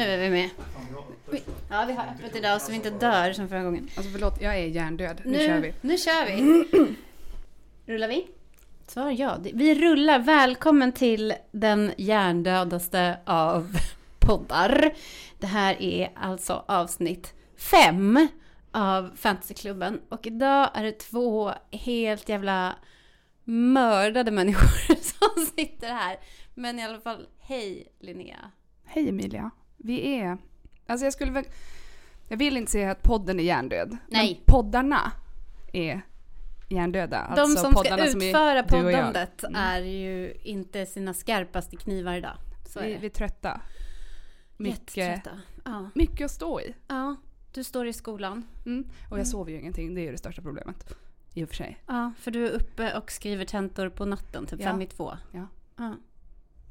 Nu är vi med. Vi- Ja, vi har öppet idag så vi inte dör som förra gången. Alltså förlåt, jag är hjärndöd. Nu, Nu, kör vi. Nu kör vi. Rullar vi? Svar ja. Vi rullar. Välkommen till den hjärndödaste av poddar. Det här är alltså avsnitt fem av Fantasyklubben. Och idag är det två helt jävla mördade människor som sitter här. Men i alla fall, hej Linnea. Hej Emilia. Vi är... Alltså jag skulle väl... Jag vill inte säga att podden är hjärndöd. Nej. Men poddarna är hjärndöda. De alltså som ska är utföra jag. poddandet Mm. är ju inte sina skarpaste knivar idag. Så är Vi, det. vi är trötta. Mycket. Ja. mycket att stå i. ja, du står i skolan. Mm. Och jag sover ju ingenting, det är ju det största problemet. I och för sig. Ja, för du är uppe och skriver tentor på natten, typ Ja. fem i två. Ja. Ja,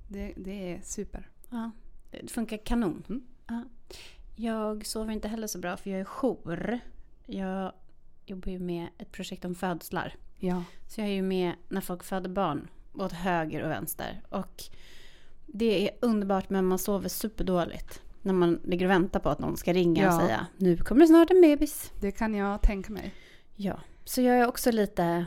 Det, det är super. ja. Det funkar kanon. Mm. Ja. Jag sover inte heller så bra för jag är jour. Jag jobbar ju med ett projekt om födslar. Ja. Så jag är ju med när folk föder barn. Åt höger och vänster. Och det är underbart men man sover superdåligt. När man ligger och väntar på att någon ska ringa och Ja. säga nu kommer det snart en bebis. Det kan jag tänka mig. Ja, så jag är också lite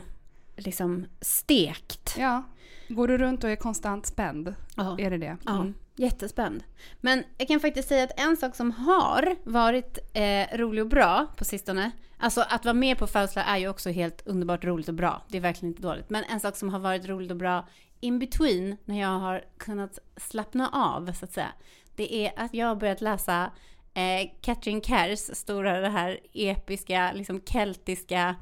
liksom stekt. Ja. Går du runt och är konstant spänd? Ja. Är det det? Ja, Mm. Jättespänd. Men jag kan faktiskt säga att en sak som har varit eh, rolig och bra på sistone, alltså att vara med på Faustla är ju också helt underbart roligt och bra. Det är verkligen inte dåligt. Men en sak som har varit roligt och bra in between, när jag har kunnat slappna av så att säga, det är att jag har börjat läsa eh, Catherine Kerrs stora, det här episka, liksom keltiska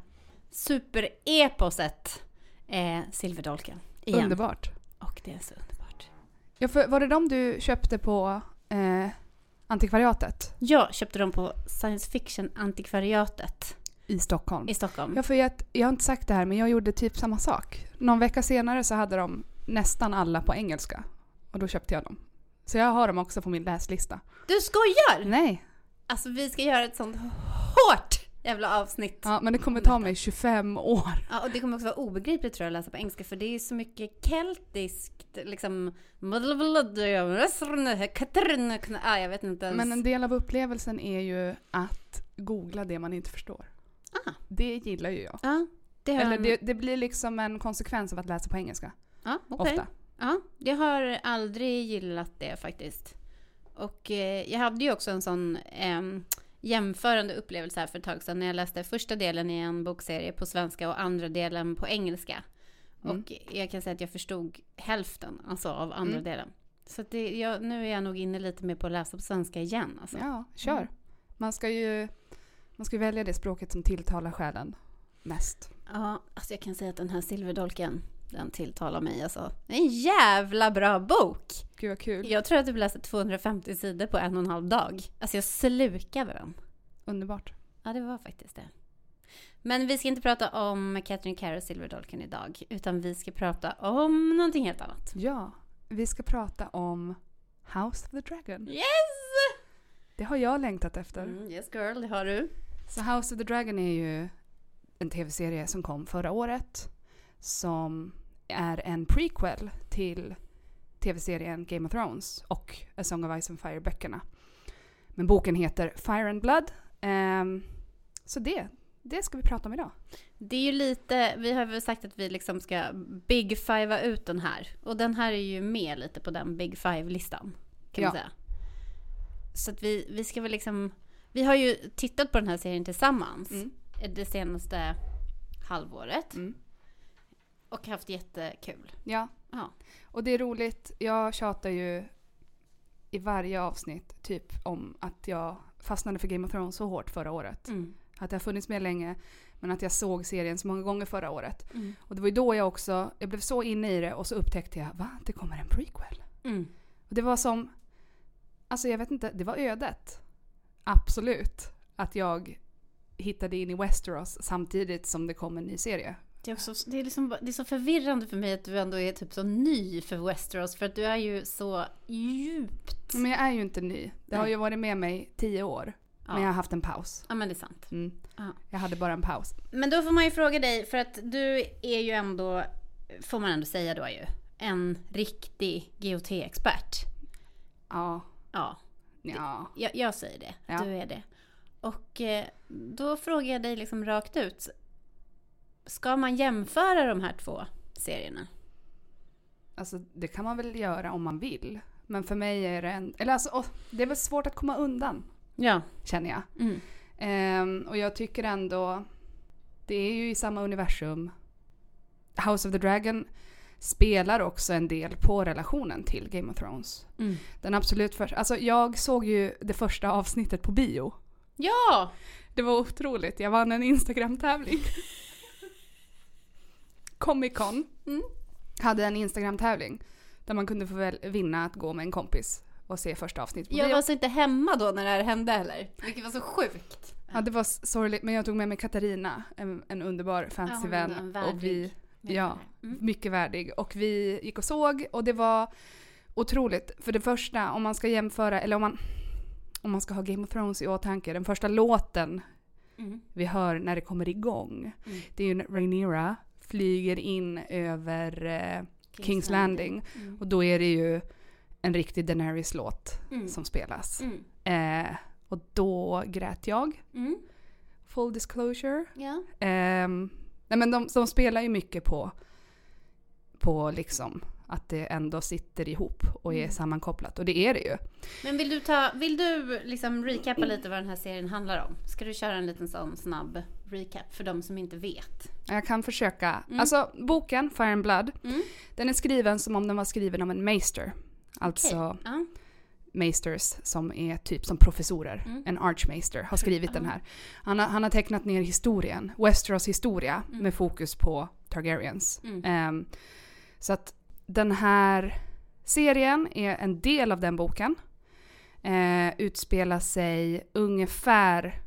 supereposet eh, Silverdolken. Igen. Underbart. Och det är så underbart. Ja, för var det de du köpte på eh, antikvariatet Jag köpte dem på Science Fiction Antikvariatet i Stockholm? i Stockholm. Ja, för jag, jag har inte sagt det här, men jag gjorde typ samma sak. Någon vecka senare så hade de nästan alla på engelska. Och då köpte jag dem. Så jag har dem också på min läslista. Du skojar! Nej, Alltså vi ska göra ett sånt hårt jävla avsnitt. Ja. ja, men det kommer ta mig 25 år. och det kommer också vara obegripligt tror jag att läsa på engelska för det är så mycket keltiskt liksom... Ja, jag vet inte ens. Men en del av upplevelsen är ju att googla det man inte förstår. Ah. Det gillar ju jag. Ja, det Eller det, det blir liksom en konsekvens av att läsa på engelska. ja, okej. Ofta. Ja, jag har aldrig gillat det faktiskt. Och eh, jag hade ju också en sån ehm, jämförande upplevelse här för ett tag sedan när jag läste första delen i en bokserie på svenska och andra delen på engelska. Mm. Och jag kan säga att jag förstod hälften alltså, av andra Mm. delen. Så det, jag, nu är jag nog inne lite mer på att läsa på svenska igen. Alltså. Ja, kör. Mm. Man ska ju man ska välja det språket som tilltalar själen mest. Ja, alltså jag kan säga att den här silverdolken, den tilltalar mig alltså. Det är en jävla bra bok! Gud vad kul. Jag tror att du läste 250 sidor på en och en halv dag. Alltså jag slukade den. Underbart. Ja, det var faktiskt det. Men vi ska inte prata om Catherine Carr och Silverdolken idag, utan vi ska prata om någonting helt annat. Ja, vi ska prata om House of the Dragon. Yes! Det har jag längtat efter. Mm, yes girl, det har du. Så House of the Dragon är ju en tv-serie som kom förra året. Som är en prequel till tv-serien Game of Thrones och A Song of Ice and Fire-böckerna. Men boken heter Fire and Blood. Ehm, så det, det ska vi prata om idag. Det är ju lite, vi har väl sagt att vi liksom ska big five ut den här. Och den här är ju med lite på den big five-listan. Kan Ja. man säga. Så att vi, vi ska väl liksom, vi har ju tittat på den här serien tillsammans. Mm. Det senaste halvåret. Mm. Och haft jättekul. Ja. Ja. Och det är roligt. Jag tjatar ju i varje avsnitt typ om att jag fastnade för Game of Thrones så hårt förra året. Mm. Att det har funnits med länge men att jag såg serien så många gånger förra året. Mm. Och det var ju då jag också, jag blev så inne i det och så upptäckte jag, va? Det kommer en prequel. Mm. Och det var som, alltså jag vet inte, det var ödet. Absolut. Att jag hittade in i Westeros samtidigt som det kom en ny serie. Det är, också, det, är liksom, det är så förvirrande för mig att du ändå är typ så ny för Westeros. För att du är ju så djupt... Men jag är ju inte ny. Det har ju varit med mig tio år. Ja. Men jag har haft en paus. Ja men det är sant. Mm. Ja. Jag hade bara en paus. Men då får man ju fråga dig, för att du är ju ändå, får man ändå säga då ju, en riktig GOT-expert. Ja, Ja. Ja. Jag, jag säger det, Ja. du är det. Och eh, då frågar jag dig liksom rakt ut. Ska man jämföra de här två serierna? Alltså det kan man väl göra om man vill. Men för mig är det en... Eller alltså, åh, det är väl svårt att komma undan, Ja. känner jag. Mm. Ehm, och jag tycker ändå... Det är ju i samma universum. House of the Dragon spelar också en del på relationen till Game of Thrones. Mm. Den absolut första... Alltså jag såg ju det första avsnittet på bio. Ja! Det var otroligt. Jag vann en Instagram-tävling. Comic Con Mm. hade en Instagram-tävling där man kunde få väl vinna att gå med en kompis och se första avsnittet på Jag var alltså inte hemma då när det här hände heller. Vilket var så sjukt. Ja, det var sorgligt, men jag tog med mig Katarina, en, en underbar fantasyvän. Ja, och vi, ja, Mm. mycket värdig. Och vi gick och såg och det var otroligt. För det första, om man ska jämföra, eller om man, om man ska ha Game of Thrones i åtanke, den första låten Mm. vi hör när det kommer igång, Mm. det är ju Rhaenyra flyger in över eh, Kings Landing. Mm. Och då är det ju en riktig Daenerys-låt Mm. som spelas. Mm. Eh, och då grät jag. Mm. Full disclosure. Ja. Ehm, nej men de, de spelar ju mycket på, på liksom att det ändå sitter ihop och är Mm. sammankopplat. Och det är det ju. Men vill du, ta, vill du liksom recappa lite vad den här serien handlar om? Ska du köra en liten sån snabb recap för de som inte vet? Jag kan försöka. Mm. Alltså boken Fire and Blood, Mm. den är skriven som om den var skriven av en maester. Alltså Okej. Ja. maesters som är typ som professorer. Mm. En archmaester har skrivit den Ja. här. Han har, han har tecknat ner historien, Westeros historia Mm. med fokus på Targaryens. Ehm, så att den här serien är en del av den boken. Eh, utspelar sig ungefär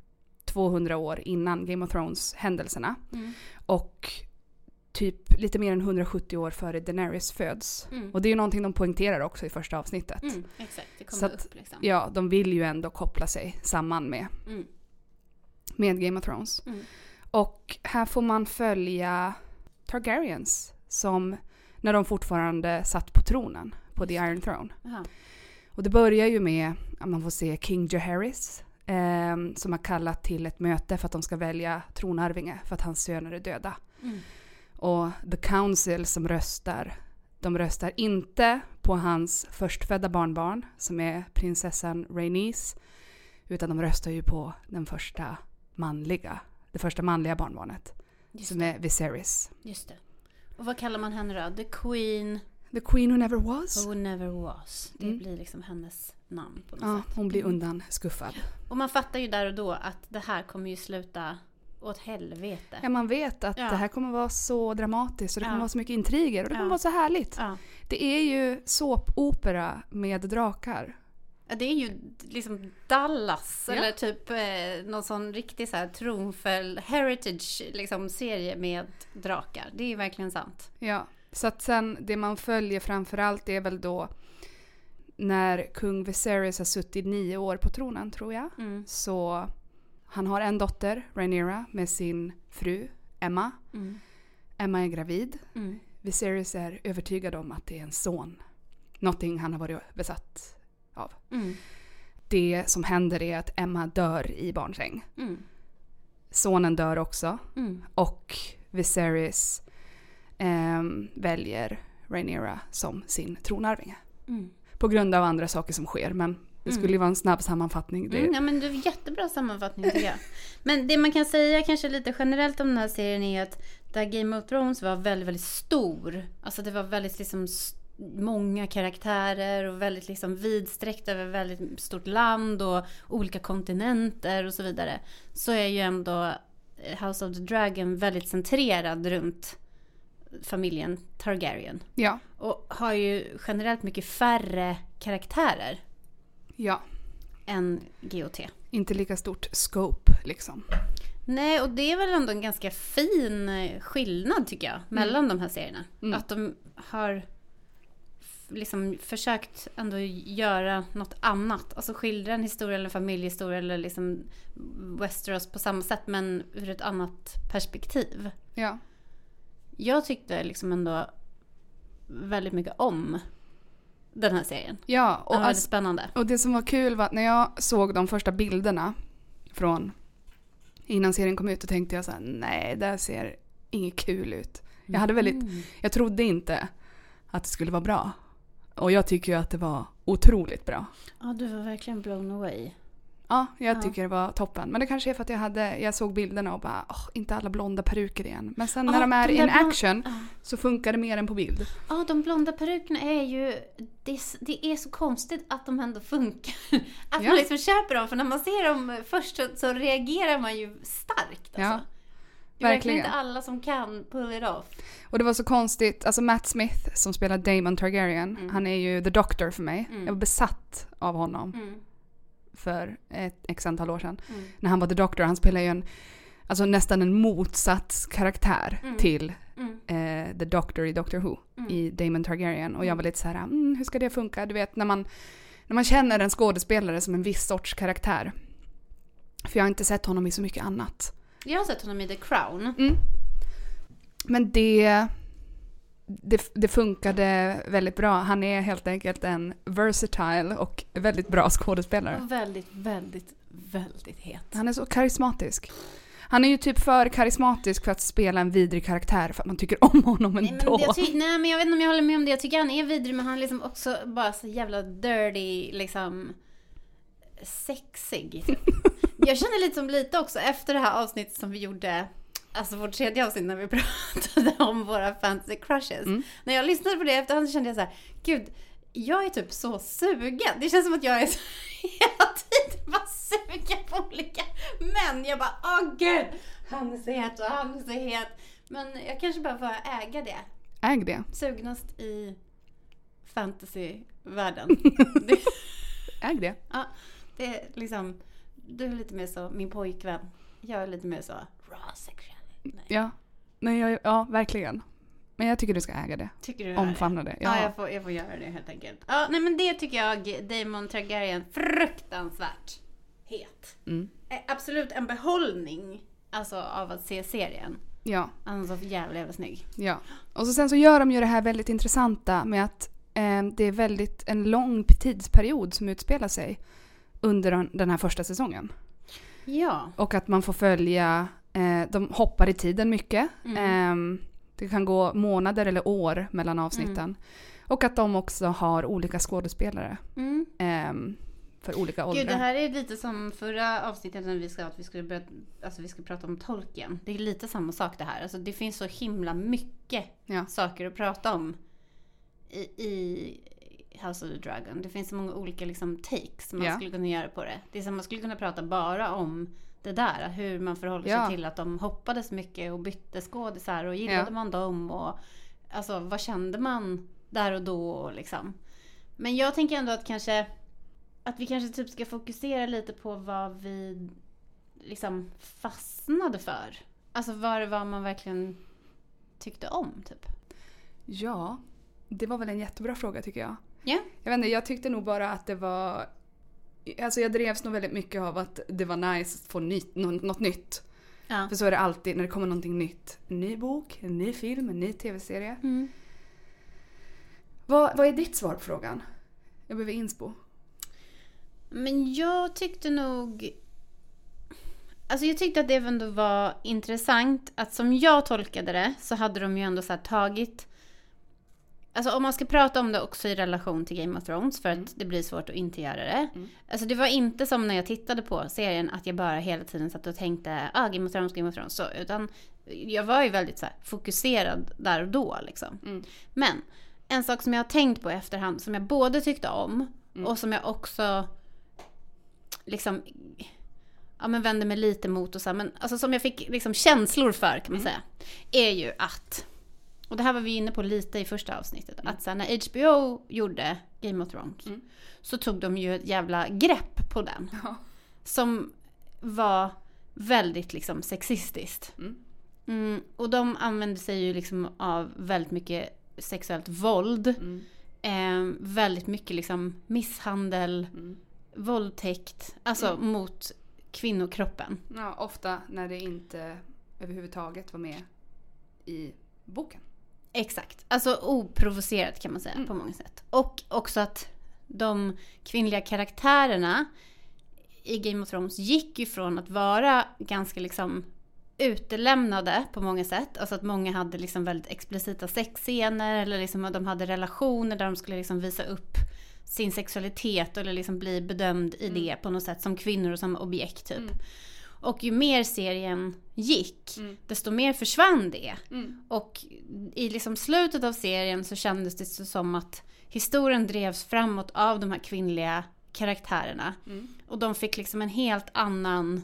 200 år innan Game of Thrones händelserna. Mm. Och typ lite mer än 170 år före Daenerys föds. Mm. Och det är ju någonting de poängterar också i första avsnittet. Mm. Exakt, det Så kommer att- upp liksom. Ja, de vill ju ändå koppla sig samman med, Mm. med Game of Thrones. Mm. Och här får man följa Targaryens som när de fortfarande satt på tronen, på The Iron Throne. Jaha. Och det börjar ju med att man får se King Jaehaerys eh, som har kallat till ett möte för att de ska välja tronarvinge för att hans söner är döda. Mm. Och The Council som röstar, de röstar inte på hans förstfödda barnbarn som är prinsessan Rhaenys utan de röstar ju på den första manliga, det första manliga barnbarnet Just, som är Viserys. just det. Och vad kallar man henne då? The Queen The Queen Who Never Was. Who Never Was. Det Mm. blir liksom hennes namn på något Ja, sätt. hon blir Mm. undan skuffad. Och man fattar ju där och då att det här kommer ju sluta åt helvete. Ja, man vet att Ja. det här kommer vara så dramatiskt och det kommer Ja. vara så mycket intriger och det kommer Ja. vara så härligt. Det är ju såpopera med drakar. Ja, Det är ju liksom Dallas eller typ eh, någon sån riktig så här tronföljd heritage liksom, serie med drakar. Det är ju verkligen sant. Ja, så att sen det man följer framförallt är väl då när kung Viserys har suttit nio år på tronen tror jag. Mm. Så han har en dotter, Rhaenyra, med sin fru Emma. Mm. Emma är gravid. Mm. Viserys är övertygad om att det är en son. Någonting han har varit besatt av. Mm. Det som händer är att Emma dör i barnsäng. Mm. Sonen dör också Mm. och Viserys ehm, väljer Rhaenyra som sin tronarvinge. Mm. På grund av andra saker som sker men det skulle ju vara en snabb sammanfattning. Det, Mm, ja, men det är jättebra sammanfattning tycker jag. Men det man kan säga kanske lite generellt om den här serien är att där Game of Thrones var väldigt, väldigt stor. Alltså det var väldigt liksom många karaktärer och väldigt liksom vidsträckt över väldigt stort land och olika kontinenter och så vidare. Så är ju ändå House of the Dragon väldigt centrerad runt familjen Targaryen. Ja, Och har ju generellt mycket färre karaktärer ja. än GOT. Inte lika stort scope liksom. Nej, och det är väl ändå en ganska fin eh, skillnad tycker jag, mellan de här serierna. Mm. Att de har liksom försökt ändå göra något annat. Alltså skildra en historia eller en familjehistoria eller liksom Westeros på samma sätt men ur ett annat perspektiv. Den här serien. Ja, Och och, ja, väldigt alltså, spännande. och det som var kul var att när jag såg de första bilderna från innan serien kom ut då tänkte jag så här, nej det här ser inget kul ut. Jag hade väldigt, Mm. jag trodde inte att det skulle vara bra. Och jag tycker ju att det var otroligt bra. Ja, du var verkligen blown away. Ja, jag Ja. tycker det var toppen. Men det kanske är för att jag hade, jag såg bilderna och bara, åh, inte alla blonda peruker igen. Men sen när Ja, de är de in action Ja. så funkar det mer än på bild. Ja, de blonda perukerna är ju... Det det är så konstigt att de ändå funkar. Att man liksom köper dem, för när man ser dem först så, så reagerar man ju starkt. Alltså. Det är verkligen. inte alla som kan pull it off. Och det var så konstigt, alltså Matt Smith som spelar Damon Targaryen, Mm. han är ju the doctor för mig. Mm. Jag var besatt av honom Mm. För ett x antal år sedan. Mm. När han var the doctor, han spelar ju en, alltså nästan en motsatskaraktär Mm. till Mm. eh, the doctor i Doctor Who, Mm. i Damon Targaryen. Och jag Mm. var lite så här, hur ska det funka? Du vet när man, när man känner en skådespelare som en viss sorts karaktär. För jag har inte sett honom i så mycket annat. Jag har sett honom i The Crown. Men det, det, det funkade väldigt bra. Han är helt enkelt en versatile och väldigt bra skådespelare. Och väldigt, väldigt, väldigt het. Han är så karismatisk. Han är ju typ för karismatisk för att spela en vidrig karaktär för att man tycker om honom Nej men, ändå. jag ty- nej men jag vet inte om jag håller med om det. Jag tycker han är vidrig men han är liksom också bara så jävla dirty, liksom sexig. Jag känner lite som lite också efter det här avsnittet som vi gjorde, alltså vårt tredje avsnitt när vi pratade om våra fantasy crushes. Mm. När jag lyssnade på det efterhand så kände jag så här, gud, jag är typ så sugen. Det känns som att jag är så hela tiden bara sugen på olika män. Jag bara, åh gud, han är så het och han är så het. Men jag kanske bara får äga det. Äg det. Sugnast i fantasyvärlden. det, Äg det. det är liksom, du är lite mer så min pojkvän. Jag är lite mer så raw sexual. Nej. Ja. Nej, jag, ja, verkligen. Men jag tycker du ska äga det. Tycker du är det? Omfamna det. Ja, Ja. jag, får, jag får göra det helt enkelt. Ja, nej men det tycker jag Damon Targaryen fruktansvärt het. Mm. Eh, Absolut en behållning alltså av att se serien. ja. Han är så jävla jävla snygg. Ja. Och så sen så gör de ju det här väldigt intressanta med att eh, det är väldigt en lång tidsperiod som utspelar sig under den här första säsongen. Ja. Och att man får följa, eh, de hoppar i tiden mycket. Mm. Ehm, det kan gå månader eller år mellan avsnitten. Och att de också har olika skådespelare Mm. ehm, för olika åldrar. Gud, det här är lite som förra avsnittet när vi sa att vi skulle, börja, alltså vi skulle prata om tolken. Det är lite samma sak det här. Alltså det finns så himla mycket Ja. saker att prata om i, i House of the Dragon. Det finns så många olika liksom, takes man Ja. skulle kunna göra på det. Det är som man skulle kunna prata bara om det där. Hur man förhåller Ja. sig till att de hoppades mycket och bytte skådisar och gillade Ja. man dem och alltså vad kände man där och då och liksom. Men jag tänker ändå att kanske att vi kanske typ ska fokusera lite på vad vi liksom fastnade för. Alltså vad det var man verkligen tyckte om typ. Ja, det var väl en jättebra fråga tycker jag. Ja. Jag vet inte, jag tyckte nog bara att det var... Alltså jag drevs nog väldigt mycket av att det var nice att få nytt, nå- något nytt. Ja. För så är det alltid när det kommer någonting nytt. En ny bok, en ny film, en ny tv-serie. Mm. Vad, vad är ditt svar på frågan? Jag behöver inspo. Men jag tyckte nog... Alltså jag tyckte att det ändå var intressant att som jag tolkade det så hade de ju ändå så tagit... Alltså om man ska prata om det också i relation till Game of Thrones för att det blir svårt att inte göra det. Mm. Alltså det var inte som när jag tittade på serien att jag bara hela tiden satt och tänkte ah, Game of Thrones, Game of Thrones. Så, utan jag var ju väldigt så här, fokuserad där och då liksom. Mm. Men en sak som jag har tänkt på i efterhand som jag både tyckte om Mm. och som jag också liksom ja, men vände mig lite mot och så här, men alltså som jag fick liksom känslor för kan man Mm. säga. Är ju att, och det här var vi inne på lite i första avsnittet, Mm. att här, när HBO gjorde Game of Thrones Mm. så tog de ju ett jävla grepp på den. Ja. Som var väldigt liksom sexistiskt. Mm. Mm, och de använde sig ju liksom av väldigt mycket sexuellt våld. Eh, väldigt mycket liksom misshandel, Mm. våldtäkt, alltså Mm. mot kvinnokroppen. Ja, ofta när det inte överhuvudtaget var med i boken. Exakt. Alltså oprovocerat kan man säga Mm. på många sätt. Och också att de kvinnliga karaktärerna i Game of Thrones gick ju från att vara ganska liksom utelämnade på många sätt. Alltså att många hade liksom väldigt explicita sexscener eller liksom att de hade relationer där de skulle liksom visa upp sin sexualitet eller liksom bli bedömd i det på något sätt som kvinnor och som objekt typ. Mm. Och ju mer serien gick, Mm. desto mer försvann det. Mm. Och i liksom slutet av serien så kändes det som att historien drevs framåt av de här kvinnliga karaktärerna. Mm. Och de fick liksom en helt annan...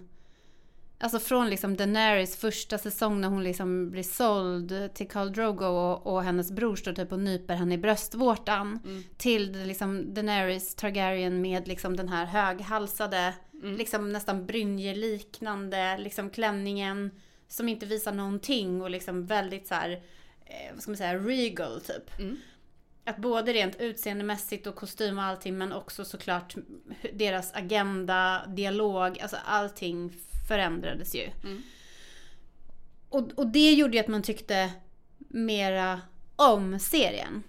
Alltså från liksom Daenerys första säsong när hon liksom blir såld till Khal Drogo och, och hennes bror står typ och nyper henne i bröstvårtan. Mm. Till liksom Daenerys Targaryen med liksom den här höghalsade, Mm. liksom nästan brynjeliknande liksom klänningen. Som inte visar någonting och liksom väldigt så här, eh, vad ska man säga, regal typ. Mm. Att både rent utseendemässigt och kostym och allting men också såklart deras agenda, dialog, alltså allting förändrades ju. Mm. Och, och det gjorde ju att man tyckte mera om serien.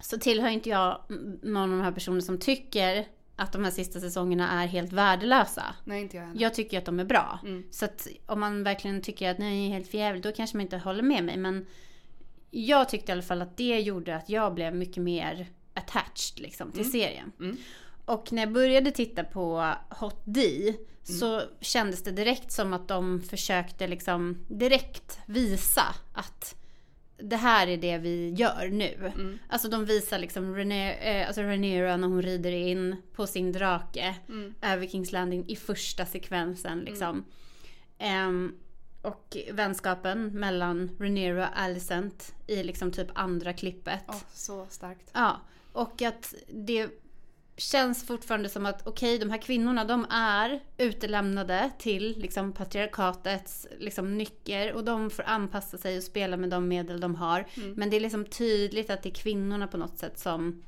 Så tillhör inte jag någon av de här personerna som tycker att de här sista säsongerna är helt värdelösa. Nej, inte jag heller. Jag tycker att de är bra. Mm. Så att om man verkligen tycker att nej, helt förjävligt, då kanske man inte håller med mig. Men jag tyckte i alla fall att det gjorde att jag blev mycket mer attached liksom, till Mm. serien. Mm. Och när jag började titta på Hot D så kändes det direkt som att de försökte liksom direkt visa att det här är det vi gör nu. Mm. Alltså de visar liksom eh, alltså Rhaenyra när hon rider in på sin drake Mm. över Kings Landing i första sekvensen liksom. Ehm, och vänskapen mellan Rhaenyra och Alicent i liksom typ andra klippet. Åh, så starkt. Ja, och att det känns fortfarande som att okej, de här kvinnorna de är utelämnade till liksom patriarkatets liksom nycker och de får anpassa sig och spela med de medel de har. Mm. Men det är liksom tydligt att det är kvinnorna på något sätt som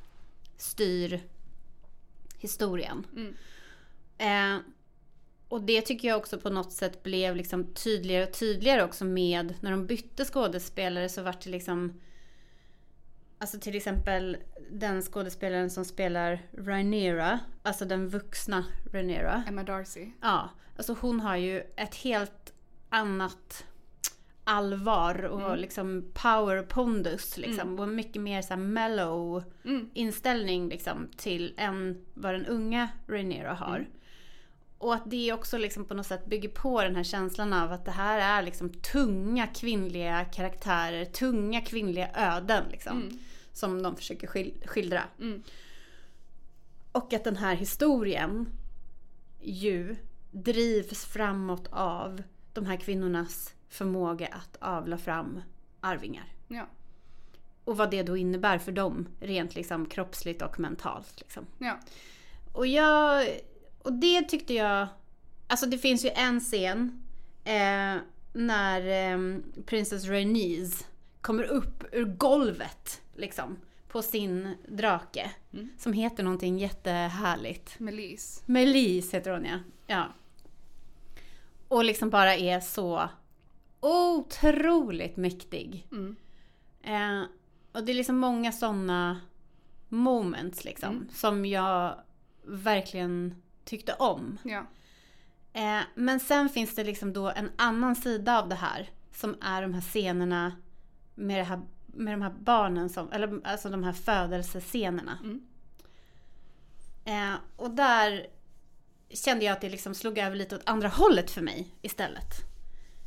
styr historien. Mm. Eh, och det tycker jag också på något sätt blev liksom tydligare och tydligare också med när de bytte skådespelare så vart det liksom Alltså till exempel den skådespelaren som spelar Rhaenyra, alltså den vuxna Rhaenyra. Emma Darcy. Ja, alltså hon har ju ett helt annat allvar och Mm. liksom power pondus liksom. Och mycket mer så mellow Mm. inställning liksom till än vad den unga Rhaenyra har. Och att det också liksom på något sätt bygger på den här känslan av att det här är liksom tunga kvinnliga karaktärer, tunga kvinnliga öden liksom. Mm. Som de försöker skil- skildra. Mm. Och att den här historien ju drivs framåt av de här kvinnornas förmåga att avla fram arvingar. Ja. Och vad det då innebär för dem rent liksom kroppsligt och mentalt. Liksom. Ja. Och jag... Och det tyckte jag... Alltså det finns ju en scen eh, när eh, Princess Rhaenys kommer upp ur golvet liksom på sin drake. Mm. Som heter någonting jättehärligt. Melise. Melis heter hon ja. ja. Och liksom bara är så otroligt mäktig. Mm. Eh, och det är liksom många sådana moments liksom. Mm. Som jag verkligen tyckte om. Ja. Eh, men sen finns det liksom då en annan sida av det här. Som är de här scenerna med, det här, med de här barnen som, eller alltså de här födelsescenerna. Mm. Eh, och där kände jag att det liksom slog över lite åt andra hållet för mig istället.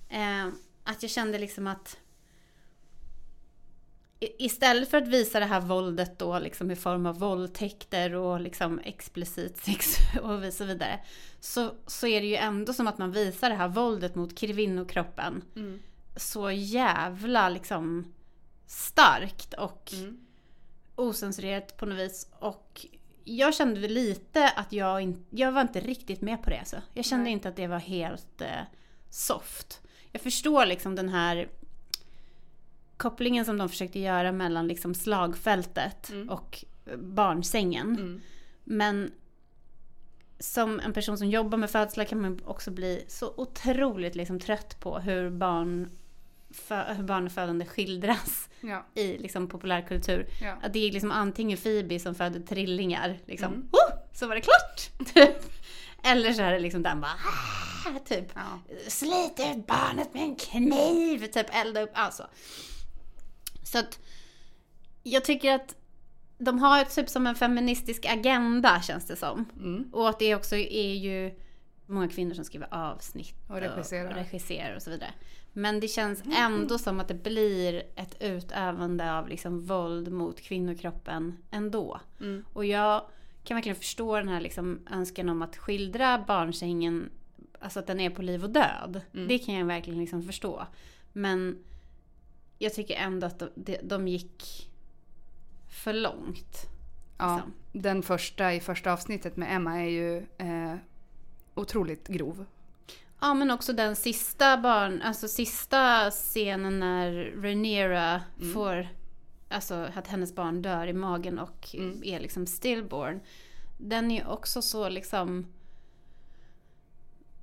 Eh, att jag kände liksom att istället för att visa det här våldet då liksom i form av våldtäkter och liksom explicit sex och så vidare. Så, så är det ju ändå som att man visar det här våldet mot kvinnokroppen Mm. så jävla liksom starkt och Mm. osensurerat på något vis. Och jag kände lite att jag, in, jag var inte riktigt med på det. Alltså. Jag kände Nej. inte att det var helt eh, soft. Jag förstår liksom den här kopplingen som de försökte göra mellan liksom slagfältet Mm. och eh, barnsängen. Mm. Men som en person som jobbar med födslar kan man också bli så otroligt liksom trött på hur barn för, hur barnafödande skildras Ja. i liksom populärkultur. Ja. Att det är liksom antingen Phoebe som föder trillingar, liksom, Mm. oh, så var det klart! Typ. Eller så är det liksom den bara, ah, typ, Ja. slit ut barnet med en kniv, typ elda upp, alltså. Så att jag tycker att de har ett typ som en feministisk agenda känns det som. Mm. Och att det också är ju många kvinnor som skriver avsnitt Och regisserar. och, regisserar och så vidare. Men det känns ändå som att det blir ett utövande av liksom våld mot kvinnokroppen ändå. Mm. Och jag kan verkligen förstå den här liksom önskan om att skildra barnsängen, alltså att den är på liv och död. Mm. Det kan jag verkligen liksom förstå. Men jag tycker ändå att de, de, gick för långt. Ja, Liksom. den första i första avsnittet med Emma är ju eh, otroligt grov. Ja men också den sista barn, alltså sista scenen när Rhaenyra Mm. får, alltså att hennes barn dör i magen och Mm. är liksom stillborn. Den är ju också så liksom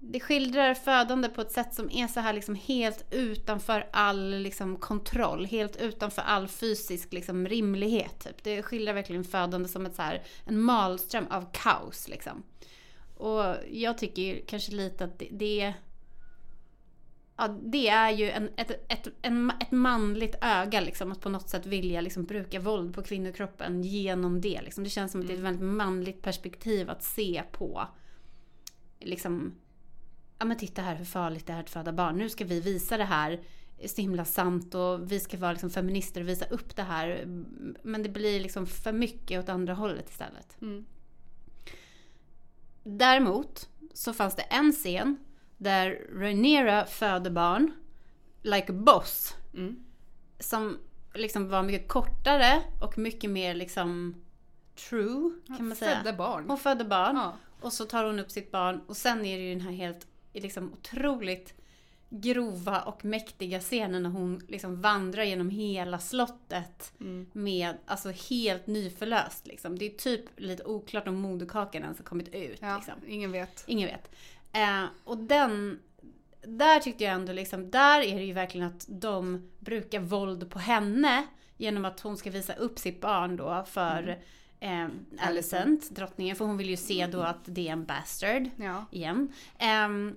det skildrar födande på ett sätt som är så här liksom helt utanför all liksom kontroll, helt utanför all fysisk liksom rimlighet. Typ. Det skildrar verkligen födande som ett så här, en malström av kaos. Liksom. Och jag tycker kanske lite att det, det Ja, det är ju en, ett, ett, en, ett manligt öga liksom, att på något sätt vilja liksom, bruka våld på kvinnokroppen genom det. Liksom. Det känns som att det är ett väldigt manligt perspektiv att se på. Liksom, ja men titta här hur farligt det är att föda barn. Nu ska vi visa det här så himla sant och vi ska vara liksom feminister och visa upp det här. Men det blir liksom för mycket åt andra hållet istället. Mm. Däremot så fanns det en scen där Rhaenyra föder barn, like a boss, Mm. som liksom var mycket kortare och mycket mer liksom true kan man säga. Födde barn. Hon födde barn Ja. och så tar hon upp sitt barn och sen är det ju den här helt liksom otroligt grova och mäktiga scenen när hon liksom vandrar genom hela slottet Mm. med, alltså helt nyförlöst liksom. Det är typ lite oklart om moderkakan ens har kommit ut Ja, liksom. ingen vet. Ingen vet. Eh, och den, där tyckte jag ändå liksom, där är det ju verkligen att de brukar våld på henne genom att hon ska visa upp sitt barn då för eh, Alicent, drottningen, för hon vill ju se då att det är en bastard Ja. igen. Ehm,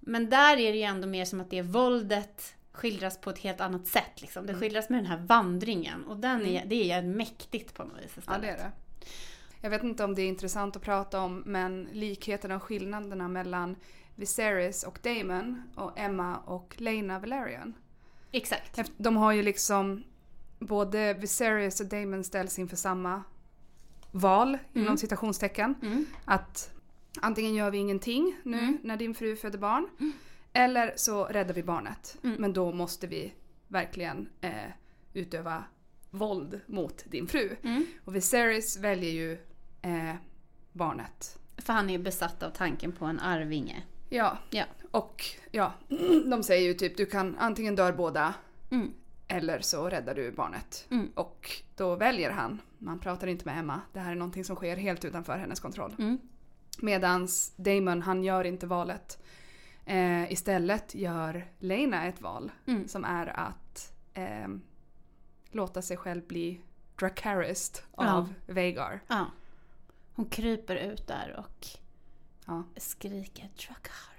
men där är det ju ändå mer som att det våldet skildras på ett helt annat sätt. Liksom. Det skildras med den här vandringen och den är, det är mäktigt på något vis ja, istället. det är det. Jag vet inte om det är intressant att prata om men likheterna och skillnaderna mellan Viserys och Daemon och Emma och Lena Valerian. Exakt. De har ju liksom både Viserys och Daemon ställs inför samma val inom Mm. citationstecken. Mm. Att antingen gör vi ingenting nu Mm. när din fru föder barn. Eller så räddar vi barnet. Mm. Men då måste vi verkligen eh, utöva våld mot din fru. Mm. Och Viserys väljer ju eh, barnet. För han är ju besatt av tanken på en arvinge. Ja. Ja. Och ja, de säger ju typ du kan antingen dör båda Mm. eller så räddar du barnet. Mm. Och då väljer han, man pratar inte med Emma, det här är någonting som sker helt utanför hennes kontroll. Mm. Medans Damon, han gör inte valet. Eh, istället gör Lena ett val Mm. som är att ehm, låta sig själv bli Dracarys Ja. av Vagar. Ja. Hon kryper ut där och Ja. skriker Dracarys.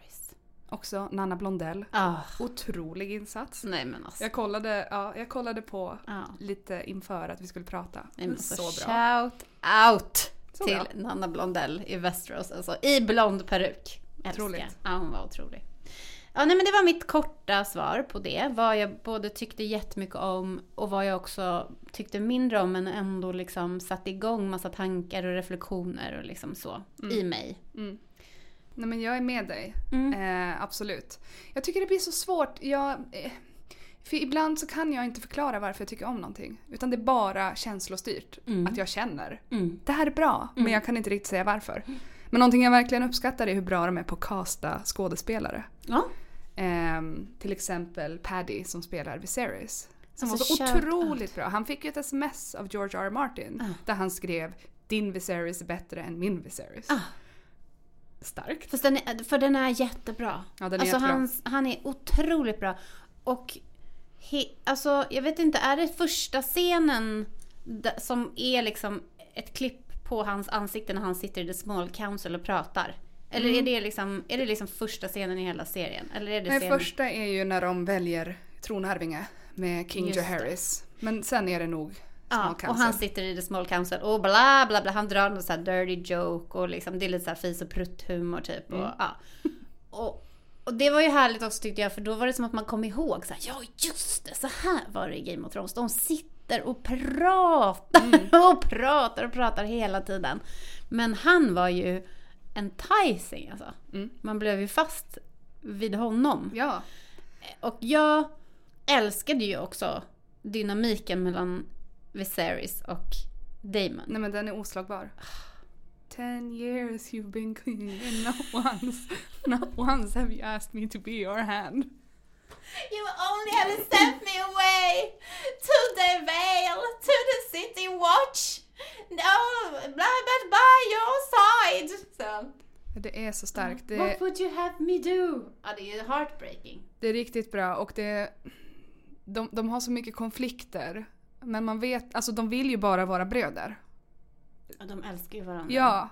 Också Nanna Blondell. Ah. Otrolig insats. Nej men alltså. Jag kollade, ja, jag kollade på Ja. lite inför att vi skulle prata. Nej, men alltså, så bra. Shout out Så till bra. Nanna Blondell i Västerås. Alltså i blond peruk. Otroligt. Ja, hon var otrolig. Ja, nej, men det var mitt korta svar på det. Vad jag både tyckte jättemycket om och vad jag också tyckte mindre om men ändå liksom satte igång massa tankar och reflektioner och liksom så i mig. Mm. Nej men jag är med dig. Mm. Eh, absolut. Jag tycker det blir så svårt. Jag, eh, för ibland så kan jag inte förklara varför jag tycker om någonting. Utan det är bara känslostyrt. Mm. Att jag känner. Mm. Det här är bra, men jag kan inte riktigt säga varför. Men någonting jag verkligen uppskattar är hur bra de är på att casta skådespelare. Ja. Ehm, till exempel Paddy som spelar Viserys. Som Alltså, var så otroligt bra. Han fick ju ett sms av George R. R. Martin. Ah. Där han skrev “Din Viserys är bättre än min Viserys”. Ah. Starkt. Fast den är, för den är jättebra. Ja, den är alltså jättebra. han, han är otroligt bra. Och he, alltså jag vet inte, är det första scenen som är liksom ett klipp på hans ansikte när han sitter i The Small Council och pratar? Eller är, det liksom, är det liksom första scenen i hela serien? Eller är det Nej, scenen? första är ju när de väljer tronarvinge med King det. Jaehaerys. Men sen är det nog Ja, och han sitter i The Small Council och bla bla bla. Han drar någon så här dirty joke och liksom det är lite så här fis och prutt-humor typ. Och, ja. och, och det var ju härligt också tyckte jag för då var det som att man kom ihåg så här, ja just det, så här var det i Game of Thrones. De sitter och pratar och pratar och pratar hela tiden. Men han var ju enticing alltså. Mm. Man blev ju fast vid honom. Ja, Och jag älskade ju också dynamiken mellan Viserys och Daemon. nej men den är oslagbar. Ten years you've been king and not once, not once have you asked me to be your hand. You only have sent me away to the Vale, to the city watch. No, blah, but by your side. Så. Det är så starkt. Det, What would you have me do? Ja, det är heartbreaking. det är riktigt bra och det... De, de har så mycket konflikter. Men man vet, alltså de vill ju bara vara bröder. Ja, de älskar ju varandra. Ja.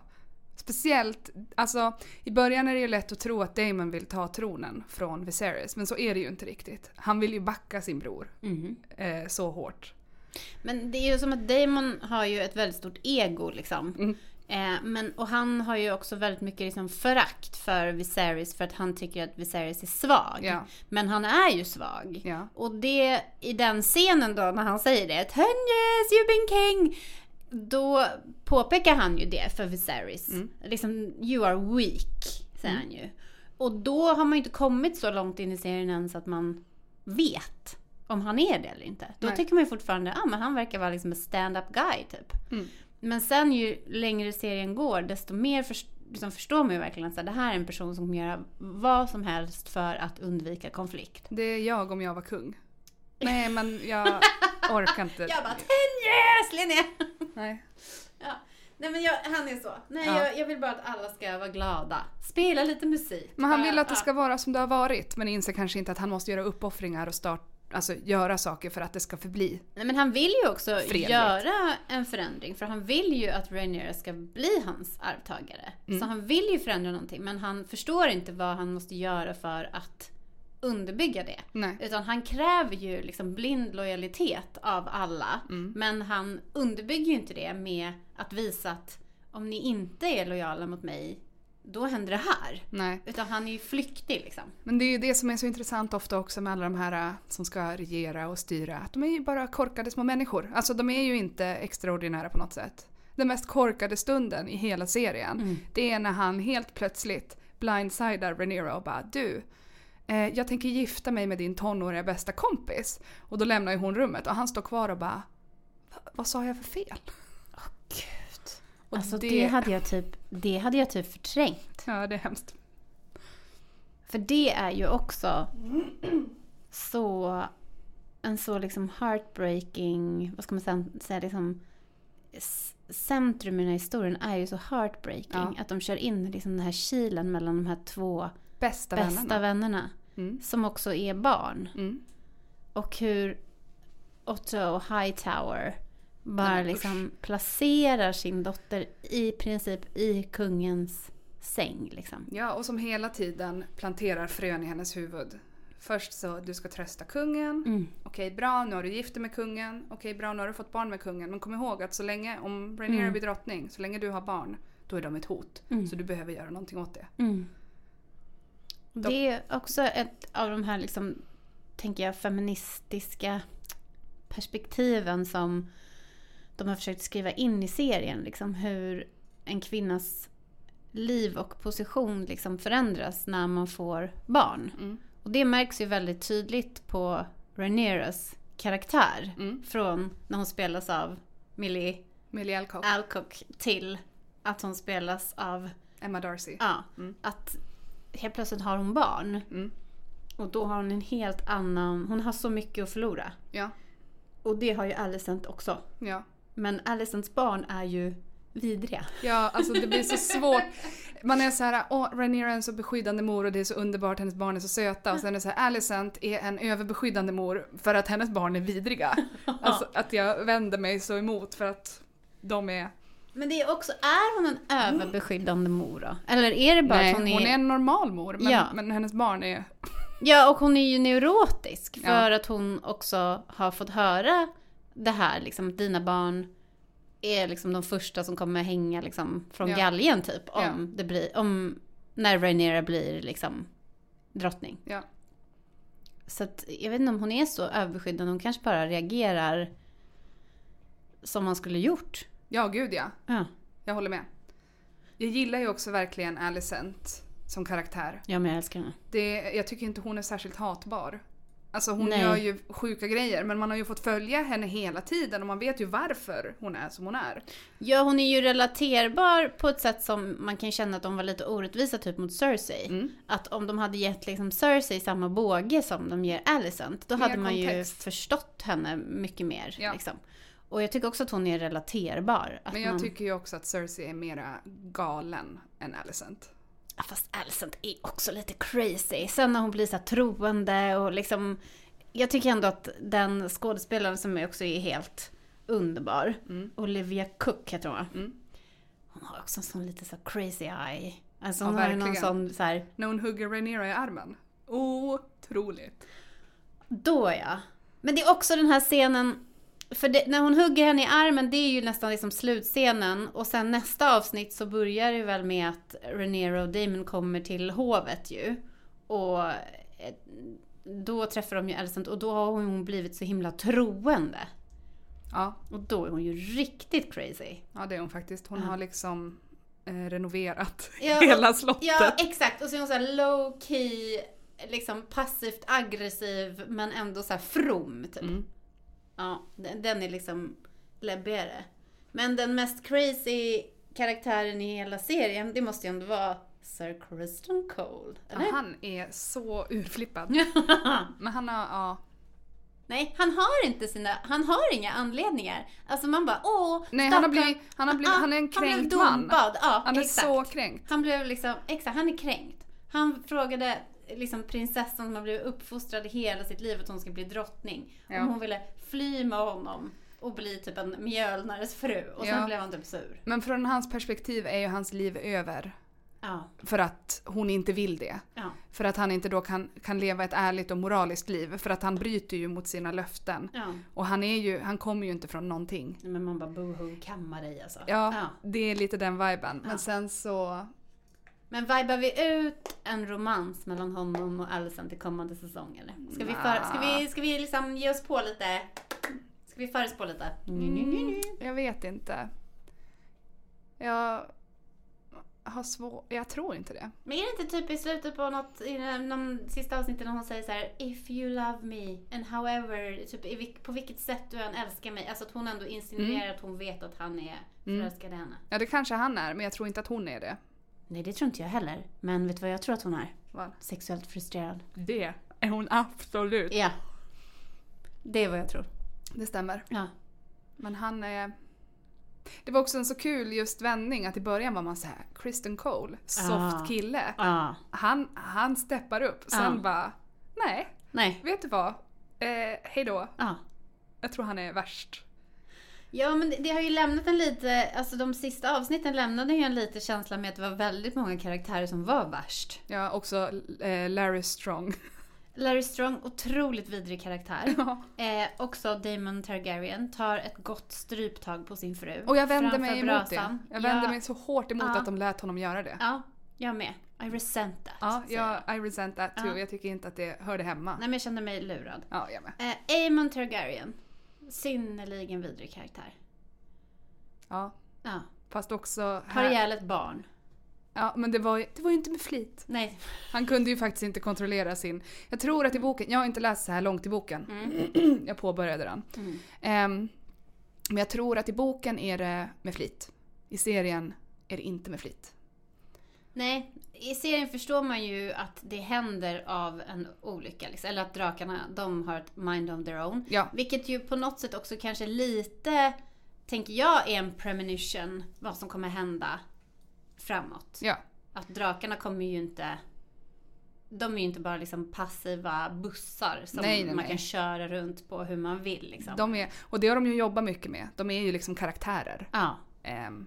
Speciellt, alltså i början är det ju lätt att tro att Damon vill ta tronen från Viserys, men så är det ju inte riktigt. Han vill ju backa sin bror Mhm. eh, så hårt. Men det är ju som att Damon har ju ett väldigt stort ego liksom. Mm. Eh, men, och han har ju också väldigt mycket liksom förakt för Viserys för att han tycker att Viserys är svag. Ja. Men han är ju svag. Ja. Och det i den scenen då när han säger det, Ten years you've been king. Då påpekar han ju det för Viserys. Mm. Liksom, you are weak, säger han ju. Och då har man ju inte kommit så långt in i serien än så att man vet om han är det eller inte. Då Nej. tycker man ju fortfarande, ja ah, men han verkar vara liksom en stand-up guy typ. Mm. Men sen ju längre serien går, desto mer först- liksom förstår man ju verkligen att det här är en person som kommer göra vad som helst för att undvika konflikt. Det är jag om jag var kung. Nej men jag orkar inte. Jag bara 10 years Linnea! Nej. Ja. Nej men jag, han är så. Nej Ja. jag, jag vill bara att alla ska vara glada. Spela lite musik. Men han vill att det ska vara som det har varit men inser kanske inte att han måste göra uppoffringar och start, alltså göra saker för att det ska förbli. Nej men han vill ju också Fredligt. göra en förändring. För han vill ju att Rhaenyra ska bli hans arvtagare. Mm. Så han vill ju förändra någonting. Men han förstår inte vad han måste göra för att underbygga det. Nej. Utan han kräver ju liksom blind lojalitet av alla. Mm. Men han underbygger ju inte det med att visa att om ni inte är lojala mot mig, då händer det här. Nej. Utan han är ju flyktig liksom. Men det är ju det som är så intressant ofta också med alla de här äh, som ska regera och styra. Att de är ju bara korkade små människor. Alltså de är ju inte extraordinära på något sätt. Den mest korkade stunden i hela serien, Mm. det är när han helt plötsligt blindsidar Rhaenyra och bara du, eh, jag tänker gifta mig med din tonåriga bästa kompis. Och då lämnar ju hon rummet och han står kvar och bara "Va- vad sa jag för fel? Gud. Och Alltså det... hade jag typ, det hade jag typ förträngt. Ja, det är hemskt. För det är ju också så, en så liksom heartbreaking, vad ska man säga, liksom, centrum i den här historien är ju så heartbreaking. Ja. Att de kör in liksom den här kilen mellan de här två Bästa, bästa vännerna. vännerna. Mm. Som också är barn. Mm. Och hur Otto Hightower bara liksom placerar sin dotter i princip i kungens säng. Liksom. Ja, och som hela tiden planterar frön i hennes huvud. Först så, du ska trösta kungen. Mm. Okej, bra, nu har du gift dig med kungen. Okej, bra, nu har du fått barn med kungen. Men kom ihåg att så länge, om Rhaenyra Mm. blir drottning, så länge du har barn, då är de ett hot. Mm. Så du behöver göra någonting åt det. Mm. Det är också ett av de här, liksom, tänker jag, feministiska perspektiven som de har försökt skriva in i serien. Liksom, hur en kvinnas liv och position liksom förändras när man får barn. Mm. Och det märks ju väldigt tydligt på Rhaenyras karaktär. Mm. Från när hon spelas av Millie Millie Alcock, Alcock till att hon spelas av, Emma Darcy. ja, Mm. att helt plötsligt har hon barn. Mm. Och då har hon en helt annan, hon har så mycket att förlora. Ja, Och det har ju Alicent också. ja. Men Alicents barn är ju vidriga. Ja, alltså det blir så svårt. Man är så här, åh, Rhaenyra är en så beskyddande mor och det är så underbart, hennes barn är så söta. Och sen är det så här, Alicent är en överbeskyddande mor för att hennes barn är vidriga. Alltså att jag vänder mig så emot för att de är... Men det är också, är hon en överbeskyddande mor då? Eller är det bara Nej, att hon är... en normal mor, men, Ja. men hennes barn är... Ja, och hon är ju neurotisk Ja. för att hon också har fått höra det här liksom, dina barn är liksom de första som kommer hänga liksom från Ja. galgen typ om Ja. det blir, om när Rhaenyra blir liksom drottning. Ja. Så att jag vet inte om hon är så överbeskyddande, hon kanske bara reagerar som man skulle gjort. Ja, gud ja. Ja, Jag håller med. Jag gillar ju också verkligen Alicent som karaktär. ja men jag älskar henne. Det, jag tycker inte hon är särskilt hatbar. Alltså hon Nej. gör ju sjuka grejer men man har ju fått följa henne hela tiden och man vet ju varför hon är som hon är. Ja, hon är ju relaterbar på ett sätt som man kan känna att de var lite orättvisa typ mot Cersei. Mm. Att om de hade gett liksom Cersei samma båge som de ger Alicent, då Mer hade man kontext. ju förstått henne mycket mer. Ja. Liksom. Och jag tycker också att hon är relaterbar. Att Men jag man... tycker ju också att Cersei är mera galen än Alicent. Ja, Fast Alicent är också lite crazy. Sen när hon blir så troende och liksom... Jag tycker ändå att den skådespelaren som också är helt underbar, Mm. Olivia Cook heter hon? Mm. Hon har också en sån lite så crazy eye. Alltså Ja, hon har ju någon sån så här, När hon hugger Rhaenyra i armen. Otroligt. då ja. Men det är också den här scenen, för det, när hon hugger henne i armen, det är ju nästan liksom slutscenen. Och sen nästa avsnitt så börjar det väl med att Rhaenyra och Damon kommer till hovet ju. Och eh, då träffar de ju Alicent och då har hon blivit så himla troende. Ja, Och då är hon ju riktigt crazy. ja det är hon faktiskt. Hon Ja. har liksom eh, renoverat Ja, hela slottet. Ja, exakt. Och så är hon så här low key, liksom passivt aggressiv men ändå så här from typ. Mm. Ja, den, den är liksom läbbigare. Men den mest crazy karaktären i hela serien, det måste ju ändå vara Sir Kristen Cole. Ja, han är så urflippad. Men han har, ja. Nej, han har inte sina, han har inga anledningar. Alltså man bara åh, Nej, han har blivit, han har blivit, Ja, han är en han kränkt man. dumpad. Ja, Han är exakt. så kränkt. Han blev liksom, exakt, han är kränkt. Han frågade liksom prinsessan som har blivit uppfostrad i hela sitt liv att hon ska bli drottning. Ja. Om hon ville fly med honom och bli typ en mjölnares fru. Och sen Ja. blev han typ sur. Men från hans perspektiv är ju hans liv över. Ja, För att hon inte vill det. ja, För att han inte då kan, kan leva ett ärligt och moraliskt liv. För att han bryter ju mot sina löften. ja. Och han är ju, han kommer ju inte från någonting. Men man bara boho, kamma dig alltså. Ja, det är lite den viben. Men sen så... Men vibar vi ut en romans mellan honom och Alicent i kommande säsong eller? Ska vi, för, ska vi, ska vi liksom ge oss på lite? Ska vi förespå lite? Mm, jag vet inte. Jag har svårt... Jag tror inte det. Men är det inte typ i slutet på något, i de, sista avsnitten när hon säger så här: If you love me and however, typ på vilket sätt du än älskar mig. Alltså att hon ändå insinuerar att hon vet att han är Mm. förälskad i henne. Ja, det kanske han är, men jag tror inte att hon är det. Nej det tror inte jag heller. Men vet du vad jag tror att hon är? Va? Sexuellt frustrerad. Det är hon absolut. Ja. Det är vad jag tror. Det stämmer. Ja. Men han är... Det var också en så kul just vändning att i början var man så här, Kristen Cole, soft Ah. kille. Ja. Han, han steppar upp. Sen Ja. bara, nej, Nej. vet du vad? Eh, hej då. Ja. Jag tror han är värst. Ja men det, det har ju lämnat en lite, alltså de sista avsnitten lämnade ju en lite känsla med att det var väldigt många karaktärer som var värst. Ja, också eh, Larry Strong. Larry Strong, otroligt vidrig karaktär. Ja. Eh, också Damon Targaryen tar ett gott stryptag på sin fru. Och jag vänder mig emot brasan. det. Jag vänder ja, mig så hårt emot Ja. att de lät honom göra det. Ja, jag med. I resent that. Ja, jag, I resent that too. Ja. Jag tycker inte att det hörde hemma. Nej men jag kände mig lurad. Ja, jag med. Eh, Aemon Targaryen. Synnerligen vidrig karaktär. Ja, Ja. fast också Tar här. ihjäl ett barn. Ja, men det var, ju- det var ju inte med flit. Nej. Han kunde ju faktiskt inte kontrollera sin... Jag tror att i boken, jag har inte läst så här långt i boken. Mm. Jag påbörjade den. Mm. Ehm, men jag tror att i boken är det med flit. I serien är det inte med flit. Nej, i serien förstår man ju att det händer av en olycka. Liksom. Eller att drakarna, de har ett mind of their own. Ja, Vilket ju på något sätt också kanske lite, tänker jag, är en premonition vad som kommer hända framåt. ja. att drakarna kommer ju inte... De är ju inte bara liksom passiva bussar som Nej, nej, man nej. kan köra runt på hur man vill. Liksom. De är, och det har de ju jobbat mycket med. De är ju liksom karaktärer. Ja. Ehm,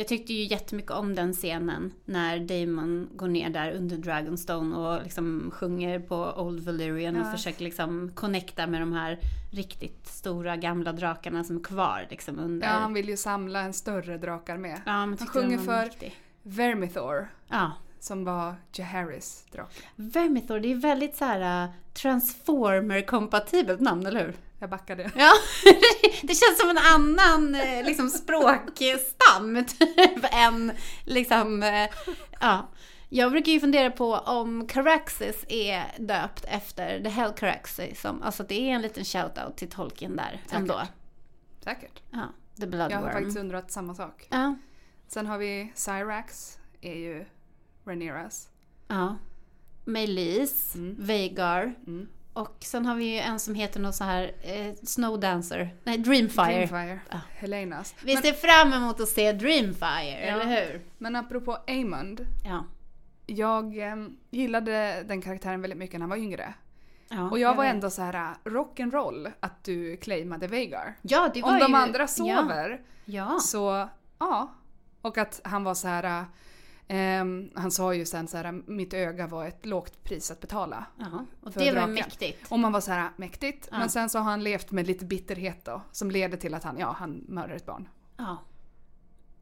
Jag tyckte ju jättemycket om den scenen när Damon går ner där under Dragonstone och liksom sjunger på Old Valyrian och Ja. försöker liksom connecta med de här riktigt stora gamla drakarna som är kvar liksom under. ja, han vill ju samla en större drakarmé. Ja, tyckte sjunger för- mäktig. Vermithor, Ja. som var Jaharis drake. Vermithor, det är väldigt så här uh, Transformer-kompatibelt namn, eller hur? Jag backade. Ja, det känns som en annan eh, liksom, språkstam typ än liksom, eh, ja. Jag brukar ju fundera på om Caraxes är döpt efter The Hell Caraxes. Som, alltså det är en liten shout-out till Tolkien där Säkert. ändå. Säkert. Ja, The Jag har Bloodworm. faktiskt undrat samma sak. Ja, Sen har vi Cyrax, är ju Rhaenyras. ja. Melis, Mm. Vhagar. Mm. Och sen har vi ju en som heter något så här eh, Snowdancer. Nej, Dreamfire. Dreamfire. Ja. Helenas. Vi Men, ser fram emot att se Dreamfire, Ja. eller hur? men apropå Aemond. Ja. Jag eh, gillade den karaktären väldigt mycket när han var yngre. ja Och jag var vet. ändå så här äh, rock'n'roll att du claimade Veigar. Ja, det var Om de ju... andra sover Ja. så ja. Och att han var så här. Ehm, han sa ju sen så här, mitt öga var ett lågt pris att betala. ja. Och det var draken. mäktigt. Och man var så här mäktigt. Ja. Men sen så har han levt med lite bitterhet då. Som leder till att han, ja, han mördar ett barn. Ja.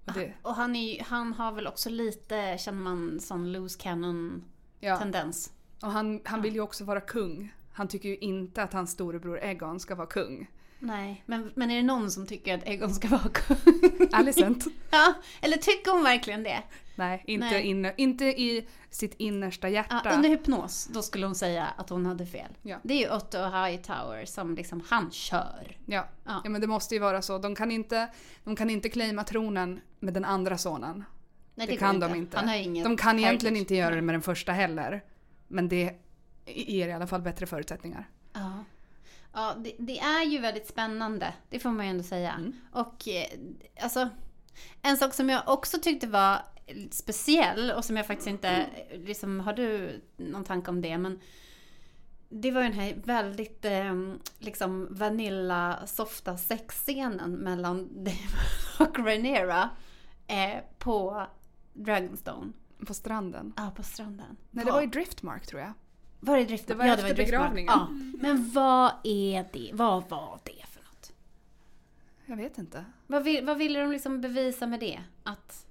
Och det, Och han, är, han har väl också lite, känner man, sån loose cannon ja. tendens. Och han, han vill ju också vara kung. Han tycker ju inte att hans storebror Egon ska vara kung. Nej, men, men är det någon som tycker att Egon ska vara kung? Alicent. ja, eller tycker hon verkligen det? Nej, inte, Nej. Inne, inte i sitt innersta hjärta. Ja, under hypnos, då skulle hon säga att hon hade fel. Ja. Det är ju Otto Hightower som liksom, han kör. Ja. Ja. ja, men det måste ju vara så. De kan inte, de kan inte claima tronen med den andra sonen. Nej, Det går kan de inte. Han har inget De kan egentligen inte göra det med den första heller. Men det ger i alla fall bättre förutsättningar. Ja, ja det, det är ju väldigt spännande. Det får man ju ändå säga. Mm. Och eh, alltså, en sak som jag också tyckte var speciell och som jag faktiskt inte, liksom, har du någon tanke om det? Men det var ju den här väldigt eh, liksom vanilla softa sexscenen mellan Damon och Rhaenyra eh, på Dragonstone. På stranden. Ja, på stranden. Nej, det var i Driftmark tror jag. Var det Driftmark? Det var ja, efter det var begravningen. Ja. Men vad är det? Vad var det för något? Jag vet inte. Vad, vill, vad ville de liksom bevisa med det? Att...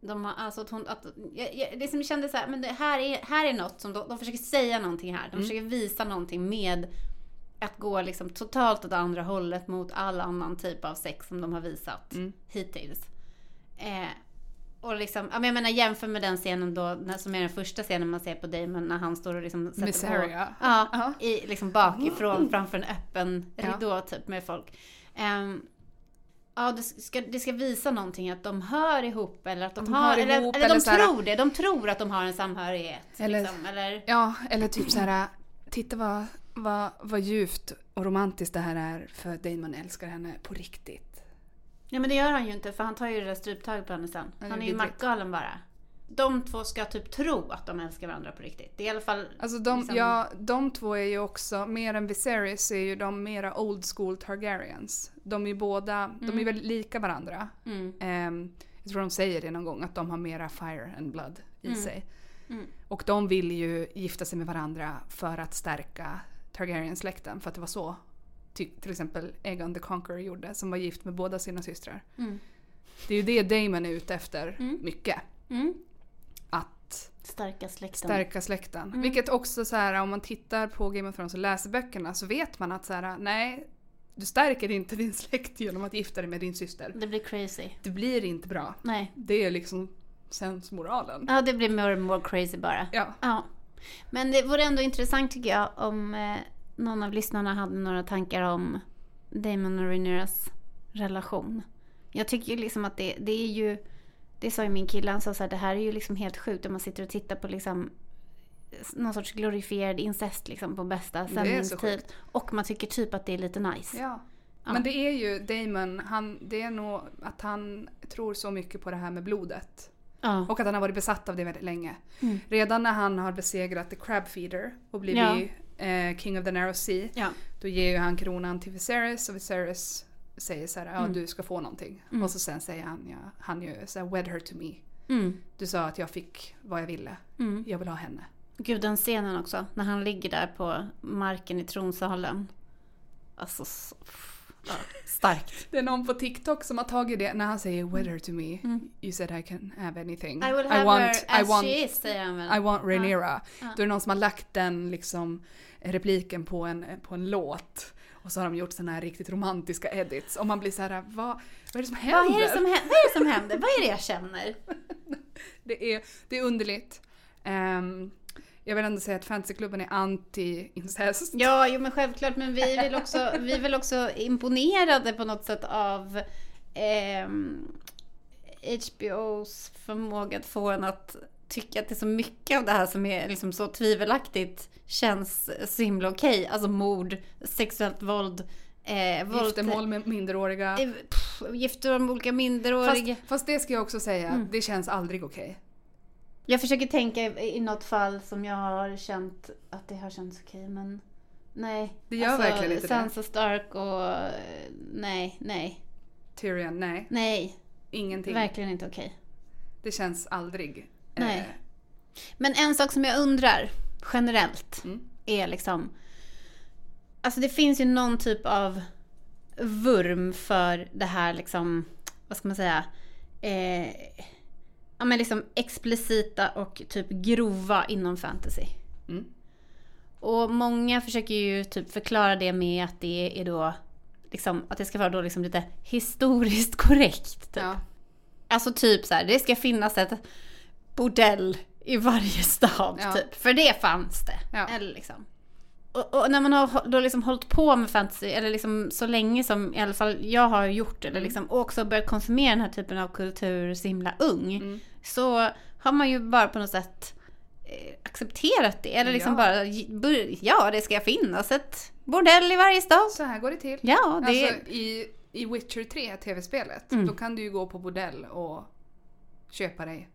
De har, alltså att hon, att, jag, jag, det som kändes så här, men det här är, här är något som de, de försöker säga någonting här. De Mm. försöker visa någonting med att gå liksom totalt åt andra hållet mot all annan typ av sex som de har visat Mm. hittills. Eh, och liksom, ja, jag menar jämför med den scenen då, som är den första scenen man ser på Damon när han står och liksom sätter Miss på. Ja, Ja. i, liksom bakifrån framför en öppen Ja. ridå typ med folk. Ehm, ja, det ska, det ska visa någonting att de hör ihop eller att de, De har, eller, ihop, eller, eller de så här- tror det. De tror att de har en samhörighet. Eller- liksom, eller Ja, eller typ så här. Titta vad, vad, vad djupt och romantiskt det här är för Damon älskar henne på riktigt. Ja men det gör han ju inte för han tar ju det där stryptaget på henne sen. Det Han är ju mackgalen bara. De två ska typ tro att de älskar varandra på riktigt. Det är i alla fall... Alltså de, Liksom- ja, de två är ju också, mer än Viserys är ju de mera old school Targaryens. De är ju båda, de är väldigt lika varandra. Mm, Ehm, jag tror de säger det någon gång, att de har mera fire and blood i Mm. sig. mm, Och de vill ju gifta sig med varandra för att stärka Targaryen-släkten. För att det var så till exempel Aegon the Conqueror gjorde, som var gift med båda sina systrar. mm, Det är ju det Damon är ute efter Mm. mycket. mm. Att Stärka släkten. stärka släkten. Mm. Vilket också så här om man tittar på Game of Thrones och läser böckerna så vet man att så här, nej, du stärker inte din släkt genom att gifta dig med din syster. Det blir crazy. Det blir inte bra. Nej. Det är liksom sensmoralen. Ja, det blir more and more crazy bara. Ja. Ja. Men det vore ändå intressant tycker jag om eh, någon av lyssnarna hade några tankar om Damon och Rhaenyras relation. Jag tycker ju liksom att det, det är ju, det sa ju min kille, han sa så här, det här är ju liksom helt sjukt om man sitter och tittar på liksom någon sorts glorifierad incest liksom på bästa sändningstid. Och man tycker typ att det är lite nice. ja. Ja. Men det är ju Damon, han, det är nog att han tror så mycket på det här med blodet. Ja. Och att han har varit besatt av det väldigt länge. Mm. Redan när han har besegrat The Crab Feeder och blivit eh, King of the Narrow Sea. Ja. Då ger ju han kronan till Viserys och Viserys säger så här, ja Mm. du ska få någonting. Mm. Och så sen säger han, ja, han ju så här, wed her to me. Mm. Du sa att jag fick vad jag ville. Mm. Jag vill ha henne. Gud, den scenen också. När han ligger där på marken i tronsalen. Alltså, så, ja, starkt. Det är någon på TikTok som har tagit det när han säger wed her to me. Mm. You said I can have anything. I will have want, her I as want, she is, säger han väl. I want Rhaenyra. Ja. Då är det någon som har lagt den liksom repliken på en, på en låt. Och så har de gjort såna här riktigt romantiska edits. Och man blir så här, vad, vad är det som händer? Vad är, det som händer? Vad är det som händer? Vad är det jag känner? Det är, det är underligt. Ehm, jag vill ändå säga att fantasyklubben är anti-incest. Ja, jo men självklart. Men vi är väl också, vi är väl också imponerade på något sätt av ehm, HBOs förmåga att få en att tycka att det är så mycket av det här som är liksom så tvivelaktigt känns så himla okej. Alltså mord, sexuellt våld, eh, våld Giftermål med minderåriga. eh, pff, Giftermål med olika minderåriga. Fast, fast det ska jag också säga, Mm. det känns aldrig okej. Jag försöker tänka i något fall som jag har känt att det har känts okej, men nej. Det gör verkligen inte det. Sansa Stark och eh, nej, nej, Tyrion, nej. nej. Ingenting. Verkligen inte okej. Det känns aldrig. Nej. Eh, Men en sak som jag undrar generellt Mm. är liksom... Alltså det finns ju någon typ av vurm för det här liksom, vad ska man säga? Eh, ja men liksom explicita och typ grova inom fantasy. Mm. Och många försöker ju typ förklara det med att det är då liksom, att det ska vara då liksom lite historiskt korrekt. Typ. Ja. Alltså typ så här, det ska finnas ett bordell i varje stad Ja. typ. För det fanns det. Ja. Eller liksom. Och, och när man har då liksom hållit på med fantasy, eller liksom så länge som i alla fall jag har gjort, eller Mm. liksom, och också börjat konsumera den här typen av kultur så himla ung, Mm. så har man ju bara på något sätt eh, accepterat det. Eller liksom Ja. bara, ja det ska finnas ett bordell i varje stad. Så här går det till. Ja, det Alltså i, i Witcher 3, tv-spelet, Mm. då kan du ju gå på bordell och köpa dig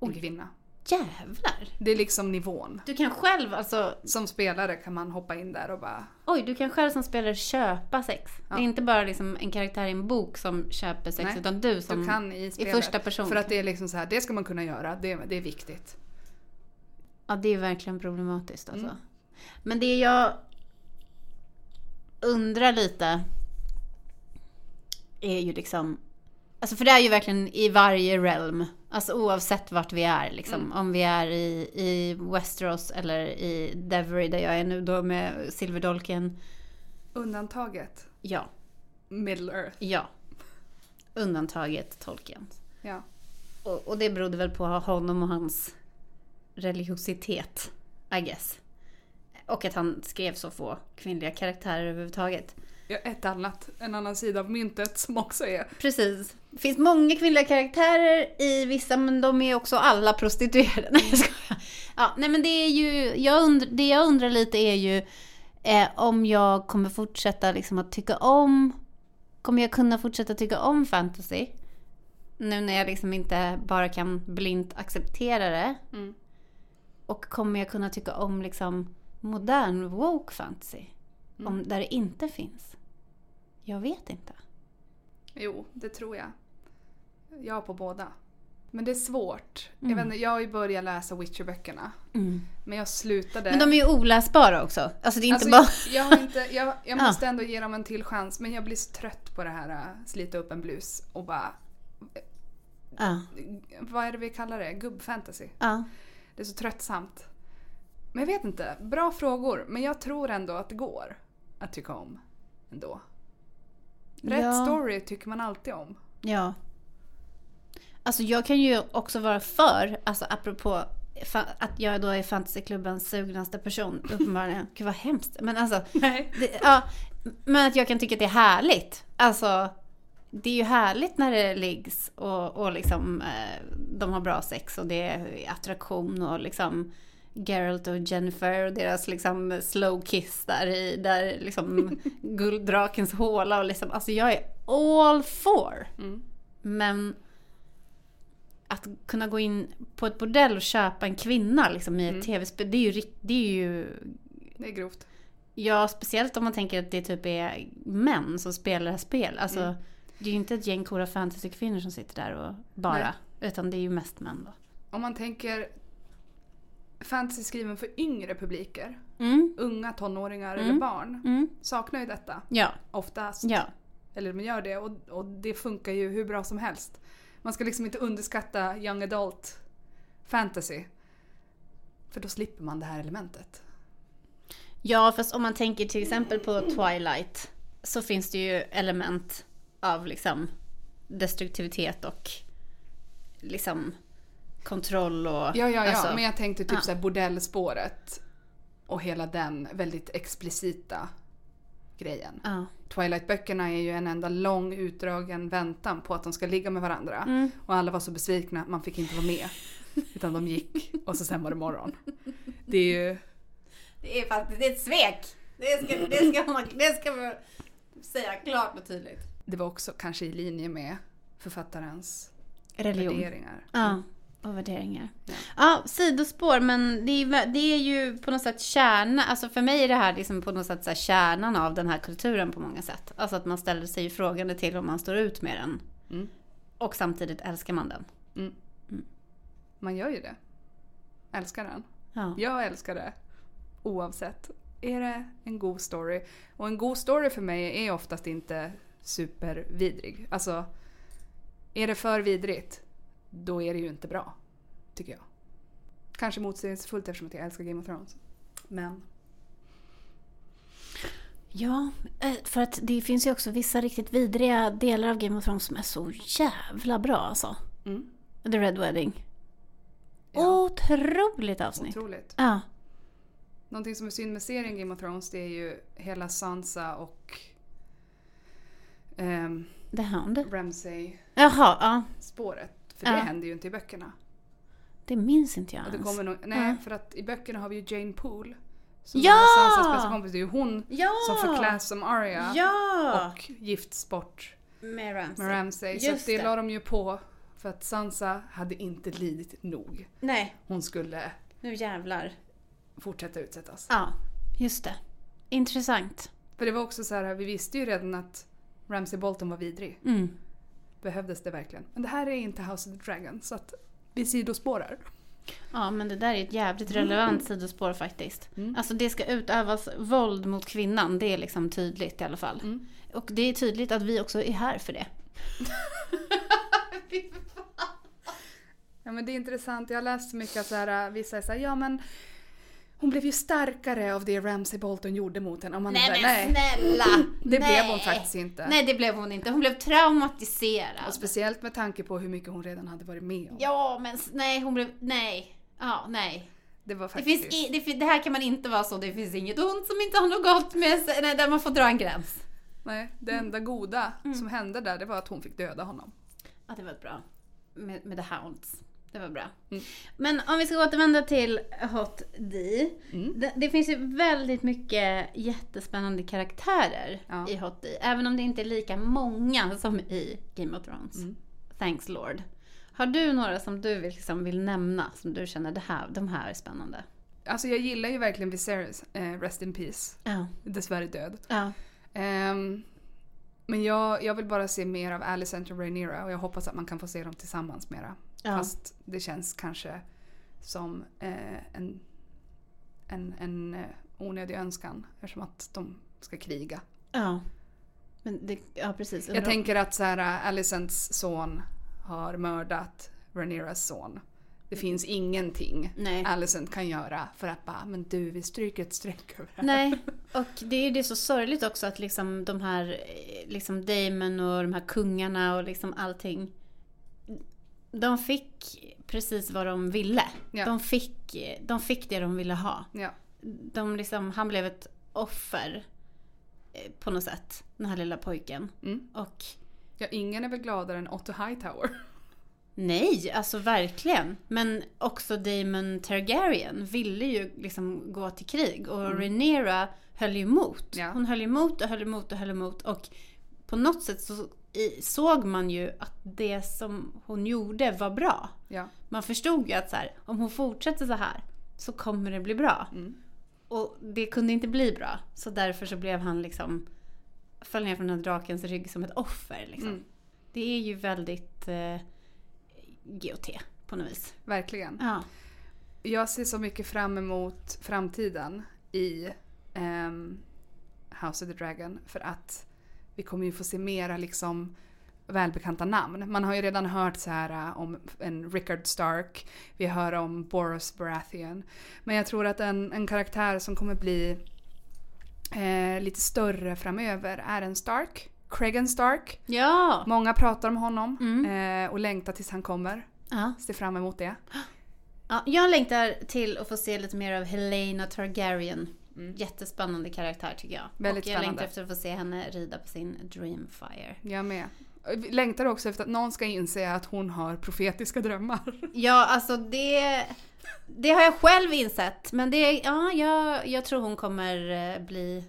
en kvinna. Jävlar. Det är liksom nivån. Du kan själv alltså Som spelare kan man hoppa in där och bara... Oj, du kan själv som spelare köpa sex. Ja. Det är inte bara liksom en karaktär i en bok som köper sex, Nej, utan du som Du kan i i första person. För att det är liksom så här, det ska man kunna göra. Det, det är viktigt. Ja, det är verkligen problematiskt alltså. Mm. Men det jag undrar lite är ju liksom... Alltså för det är ju verkligen i varje realm. Alltså oavsett vart vi är liksom. Mm. Om vi är i, i Westeros eller i Devery där jag är nu då med Silverdolken. Undantaget, Ja, Middle Earth. ja. Undantaget Tolkien. Ja. Och, och det berodde väl på honom och hans religiositet, I guess. Och att han skrev så få kvinnliga karaktärer överhuvudtaget. Ett annat, en annan sida av myntet som också är... Precis. Det finns många kvinnliga karaktärer i vissa, men de är också alla prostituerade. Nej, jag skojar. Ja, nej men det är ju, jag undr, det jag undrar lite är ju eh, om jag kommer fortsätta liksom att tycka om, kommer jag kunna fortsätta tycka om fantasy? Nu när jag liksom inte bara kan blint acceptera det. Mm. Och kommer jag kunna tycka om liksom modern woke fantasy? Mm. Om, där det inte finns? Jag vet inte. Jo, det tror jag. Jag på båda. Men det är svårt. Mm. Jag, vet inte, jag har ju börjat läsa Witcher-böckerna. Men jag slutade... Men de är ju oläsbara också. Alltså det är inte Alltså, bara... jag, har inte, jag, jag Ja. måste ändå ge dem en till chans. Men jag blir så trött på det här äh, slita upp en blus och bara... Ja, Vad är det vi kallar det? Gubbfantasy. ja. Det är så tröttsamt. Men jag vet inte. Bra frågor. Men jag tror ändå att det går att tycka om. Ändå. Rätt Ja. story tycker man alltid om. ja. Alltså jag kan ju också vara för, alltså apropå att jag då är fantasyklubbens sugnaste person, uppenbarligen. Gud vad hemskt. Men alltså, Nej. det, ja, men att jag kan tycka att det är härligt. Alltså, det är ju härligt när det liggs och, och liksom eh, de har bra sex och det är attraktion och liksom Geralt och Jennifer och deras liksom slow kiss där i, där liksom gulddrakens håla och liksom, alltså jag är all for. Mm. Men att kunna gå in på ett bordell och köpa en kvinna liksom i ett Mm. tv-spel, det är ju, det är ju Det är grovt. Ja, speciellt om man tänker att det typ är män som spelar det här spel. Alltså, Mm. det är ju inte ett gäng coola fantasykvinnor som sitter där och bara. Nej. Utan det är ju mest män då. Om man tänker fantasy skriven för yngre publiker, Mm, unga tonåringar Mm. eller barn, mm, saknar ju detta ja, oftast. ja. Eller de gör det och, och det funkar ju hur bra som helst. Man ska liksom inte underskatta young adult fantasy. För då slipper man det här elementet. Ja, fast om man tänker till exempel på Twilight. Så finns det ju element av liksom destruktivitet och liksom kontroll och... Ja, ja, ja. alltså, men jag tänkte typ ja. så här bordellspåret. Och hela den väldigt explicita grejen. ja. Twilight-böckerna är ju en enda lång utdragen väntan på att de ska ligga med varandra. Mm. Och alla var så besvikna, man fick inte vara med. Utan de gick och så sen var det morgon. Det är ju... Det är faktiskt det är ett svek. Det ska, det ska, man, det ska man säga klart och tydligt. Det var också kanske i linje med författarens Religion. värderingar. Ja, och värderingar. Ja. Ja, sidospår, men det är, det är ju på något sätt kärna, alltså för mig är det här liksom på något sätt så kärnan av den här kulturen på många sätt. Alltså att man ställer sig frågande till om man står ut med den. Mm. Och samtidigt älskar man den. Man gör ju det. Älskar den. Ja. Jag älskar det. Oavsett. Är det en god story? Och en god story för mig är oftast inte supervidrig. Alltså, är det för vidrigt, då är det ju inte bra. Tycker jag. Kanske motsägelsefullt eftersom att jag älskar Game of Thrones. Men, Ja, eh, för att det finns ju också vissa riktigt vidriga delar av Game of Thrones som är så jävla bra alltså. mm, The Red Wedding. Ja. Otroligt avsnitt. otroligt. Ja. Någonting som är synd med serien Game of Thrones det är ju hela Sansa och ehm, The Hound. Ramsay-spåret. Jaha, ja. För Ja. det händer ju inte i böckerna. Det minns inte jag Och det ens. kommer nog, nej, Ja. för att i böckerna har vi ju Jane Poole. Som Ja! Sansas bästa kompis. Det är ju hon Ja! som förkläs som Arya Ja! och gifts bort Med Ramsay. med Ramsay. Så det, det. la de ju på för att Sansa hade inte lidit nog. Nej, Hon skulle nu jävlar. fortsätta utsättas. Ja, just det. Intressant. För det var också så här, vi visste ju redan att Ramsay Bolton var vidrig. Mm. Behövdes det verkligen? Men det här är inte House of the Dragon så att vi sidospårar. Ja, men det där är ett jävligt relevant sidospår faktiskt. Mm. Alltså det ska utövas våld mot kvinnan, det är liksom tydligt i alla fall. Mm. Och det är tydligt att vi också är här för det. Ja men det är intressant, jag har läst så mycket att så här, vissa är såhär, ja men hon blev ju starkare av det Ramsay Bolton gjorde mot henne. Man är så här, nej, snälla! det Nej. blev hon faktiskt inte. Nej, det blev hon inte. Hon blev traumatiserad. Och speciellt med tanke på hur mycket hon redan hade varit med om. Ja, men nej, hon blev... Nej. Ja, nej. Det var Det, faktiskt... finns i, det, det här kan man inte vara så. Det finns inget ont som inte har något gott med sig. Nej, där man får dra en gräns. Nej, det enda goda Mm. som hände där det var att hon fick döda honom. Ja, det var bra. Med, med The Hounds. Det var bra. Mm. Men om vi ska återvända till Hot D. Mm. Det, det finns ju väldigt mycket jättespännande karaktärer Ja. i Hot D. Även om det inte är lika många som i Game of Thrones. Mm. Thanks Lord. Har du några som du vill, liksom vill nämna? Som du känner, det här, de här är spännande? Alltså jag gillar ju verkligen Viserys, eh, Rest in Peace. Ja. Dessvärre död. Ja. Ehm, men jag, jag vill bara se mer av Alicent och Rhaenyra och jag hoppas att man kan få se dem tillsammans mera. Ja. Fast det känns kanske som eh, en, en, en eh, onödig önskan eftersom att de ska kriga. ja. Men det, ja, precis. Jag tänker att så här, Alicents son har mördat Rhaenyras son. Det finns ingenting Nej. Alicent kan göra för att bara, men du vi stryker ett streck över det här. Nej, och det är ju det så sorgligt också att liksom de här eh, liksom Damon och de här kungarna och liksom allting. De fick precis vad de ville. Ja. De, fick, de fick det de ville ha. Ja. De liksom, han blev ett offer eh, på något sätt, den här lilla pojken. Mm. Och ja, ingen är väl gladare än Otto Hightower. Nej, alltså verkligen. Men också Daemon Targaryen ville ju liksom gå till krig och Mm. Rhaenyra höll emot. Ja. Hon höll emot och höll emot och höll emot och på något sätt så såg man ju att det som hon gjorde var bra. Ja. Man förstod ju att så här, om hon fortsätter så här så kommer det bli bra. Mm. Och det kunde inte bli bra. Så därför så blev han liksom, föll ner från den här drakens rygg som ett offer. Liksom. Mm. Det är ju väldigt eh, GOT på något vis. Verkligen. Ja. Jag ser så mycket fram emot framtiden i ehm, House of the Dragon för att vi kommer ju få se mera liksom välbekanta namn. Man har ju redan hört så här äh, om en Rickard Stark, vi hör om Boros Baratheon. Men jag tror att en, en karaktär som kommer bli eh, lite större framöver är en Stark. Cregan Stark. Ja! Många pratar om honom Mm. eh, och längtar tills han kommer. ja. Ser fram emot det. ja. Jag längtar till att få se lite mer av Helena Targaryen. Mm. Jättespännande karaktär tycker jag. Väldigt och jag spännande. längtar efter att få se henne rida på sin Dreamfire. Jag med. Vi längtar också efter att någon ska inse att hon har profetiska drömmar. Ja, alltså det... Det har jag själv insett. Men det, ja, jag, jag tror hon kommer eh, bli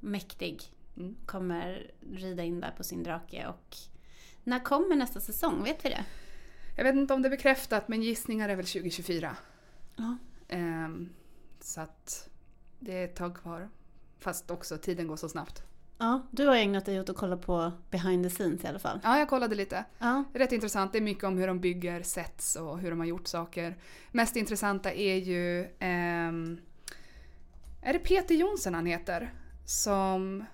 mäktig. Mm. Kommer rida in där på sin drake och... När kommer nästa säsong? Vet vi det? Jag vet inte om det är bekräftat men gissningar är väl 2024. Ja. Ehm, så att det är ett tag kvar. Fast också tiden går så snabbt. Ja, du har ägnat dig åt att kolla på behind the scenes i alla fall. Ja, jag kollade lite. Ja. Rätt intressant. Det är mycket om hur de bygger sets och hur de har gjort saker. Mest intressanta är ju... ehm, är det Peter Jonsson han heter? Som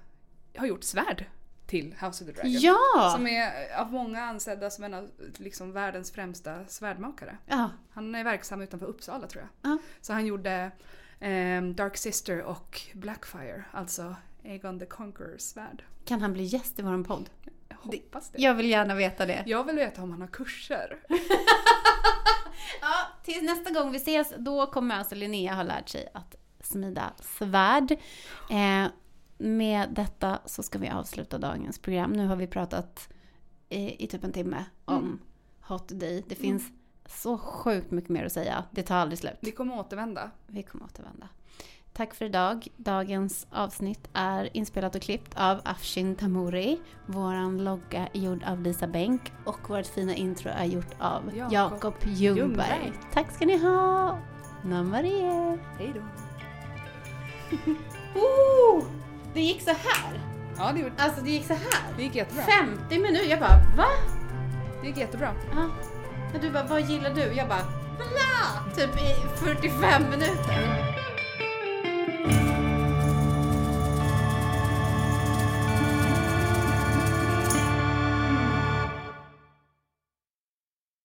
har gjort svärd till House of the Dragon. Ja! Som är av många ansedda som en av liksom, världens främsta svärdmakare. ja! Han är verksam utanför Uppsala tror jag. Ja. Så han gjorde ehm, Dark Sister och Blackfire, alltså Aegon the Conquerors svärd. Kan han bli gäst i vår podd? Jag hoppas det. Jag vill gärna veta det. Jag vill veta om han har kurser. Ja, tills nästa gång vi ses, då kommer alltså Linnea ha lärt sig att smida svärd. Eh, med detta så ska vi avsluta dagens program. Nu har vi pratat i, i typ en timme om Mm. Hot Day. Det finns så sjukt mycket mer att säga. Det tar aldrig slut. Vi kommer återvända. Vi kommer återvända. Tack för idag. Dagens avsnitt är inspelat och klippt av Afshin Tamuri. Våran logga är gjord av Lisa Bänk och vårt fina intro är gjort av Jakob Ljungberg. Ljungberg. Tack ska ni ha! Namarie! Hej då. Oh, det gick så här. Ja, det, gjorde, Alltså det gick så här. det gick jättebra. 50 minuter. Jag bara va? Det gick jättebra. Ja. Du bara, vad gillar du? Jag bara, Hala! Typ i 45 minuter.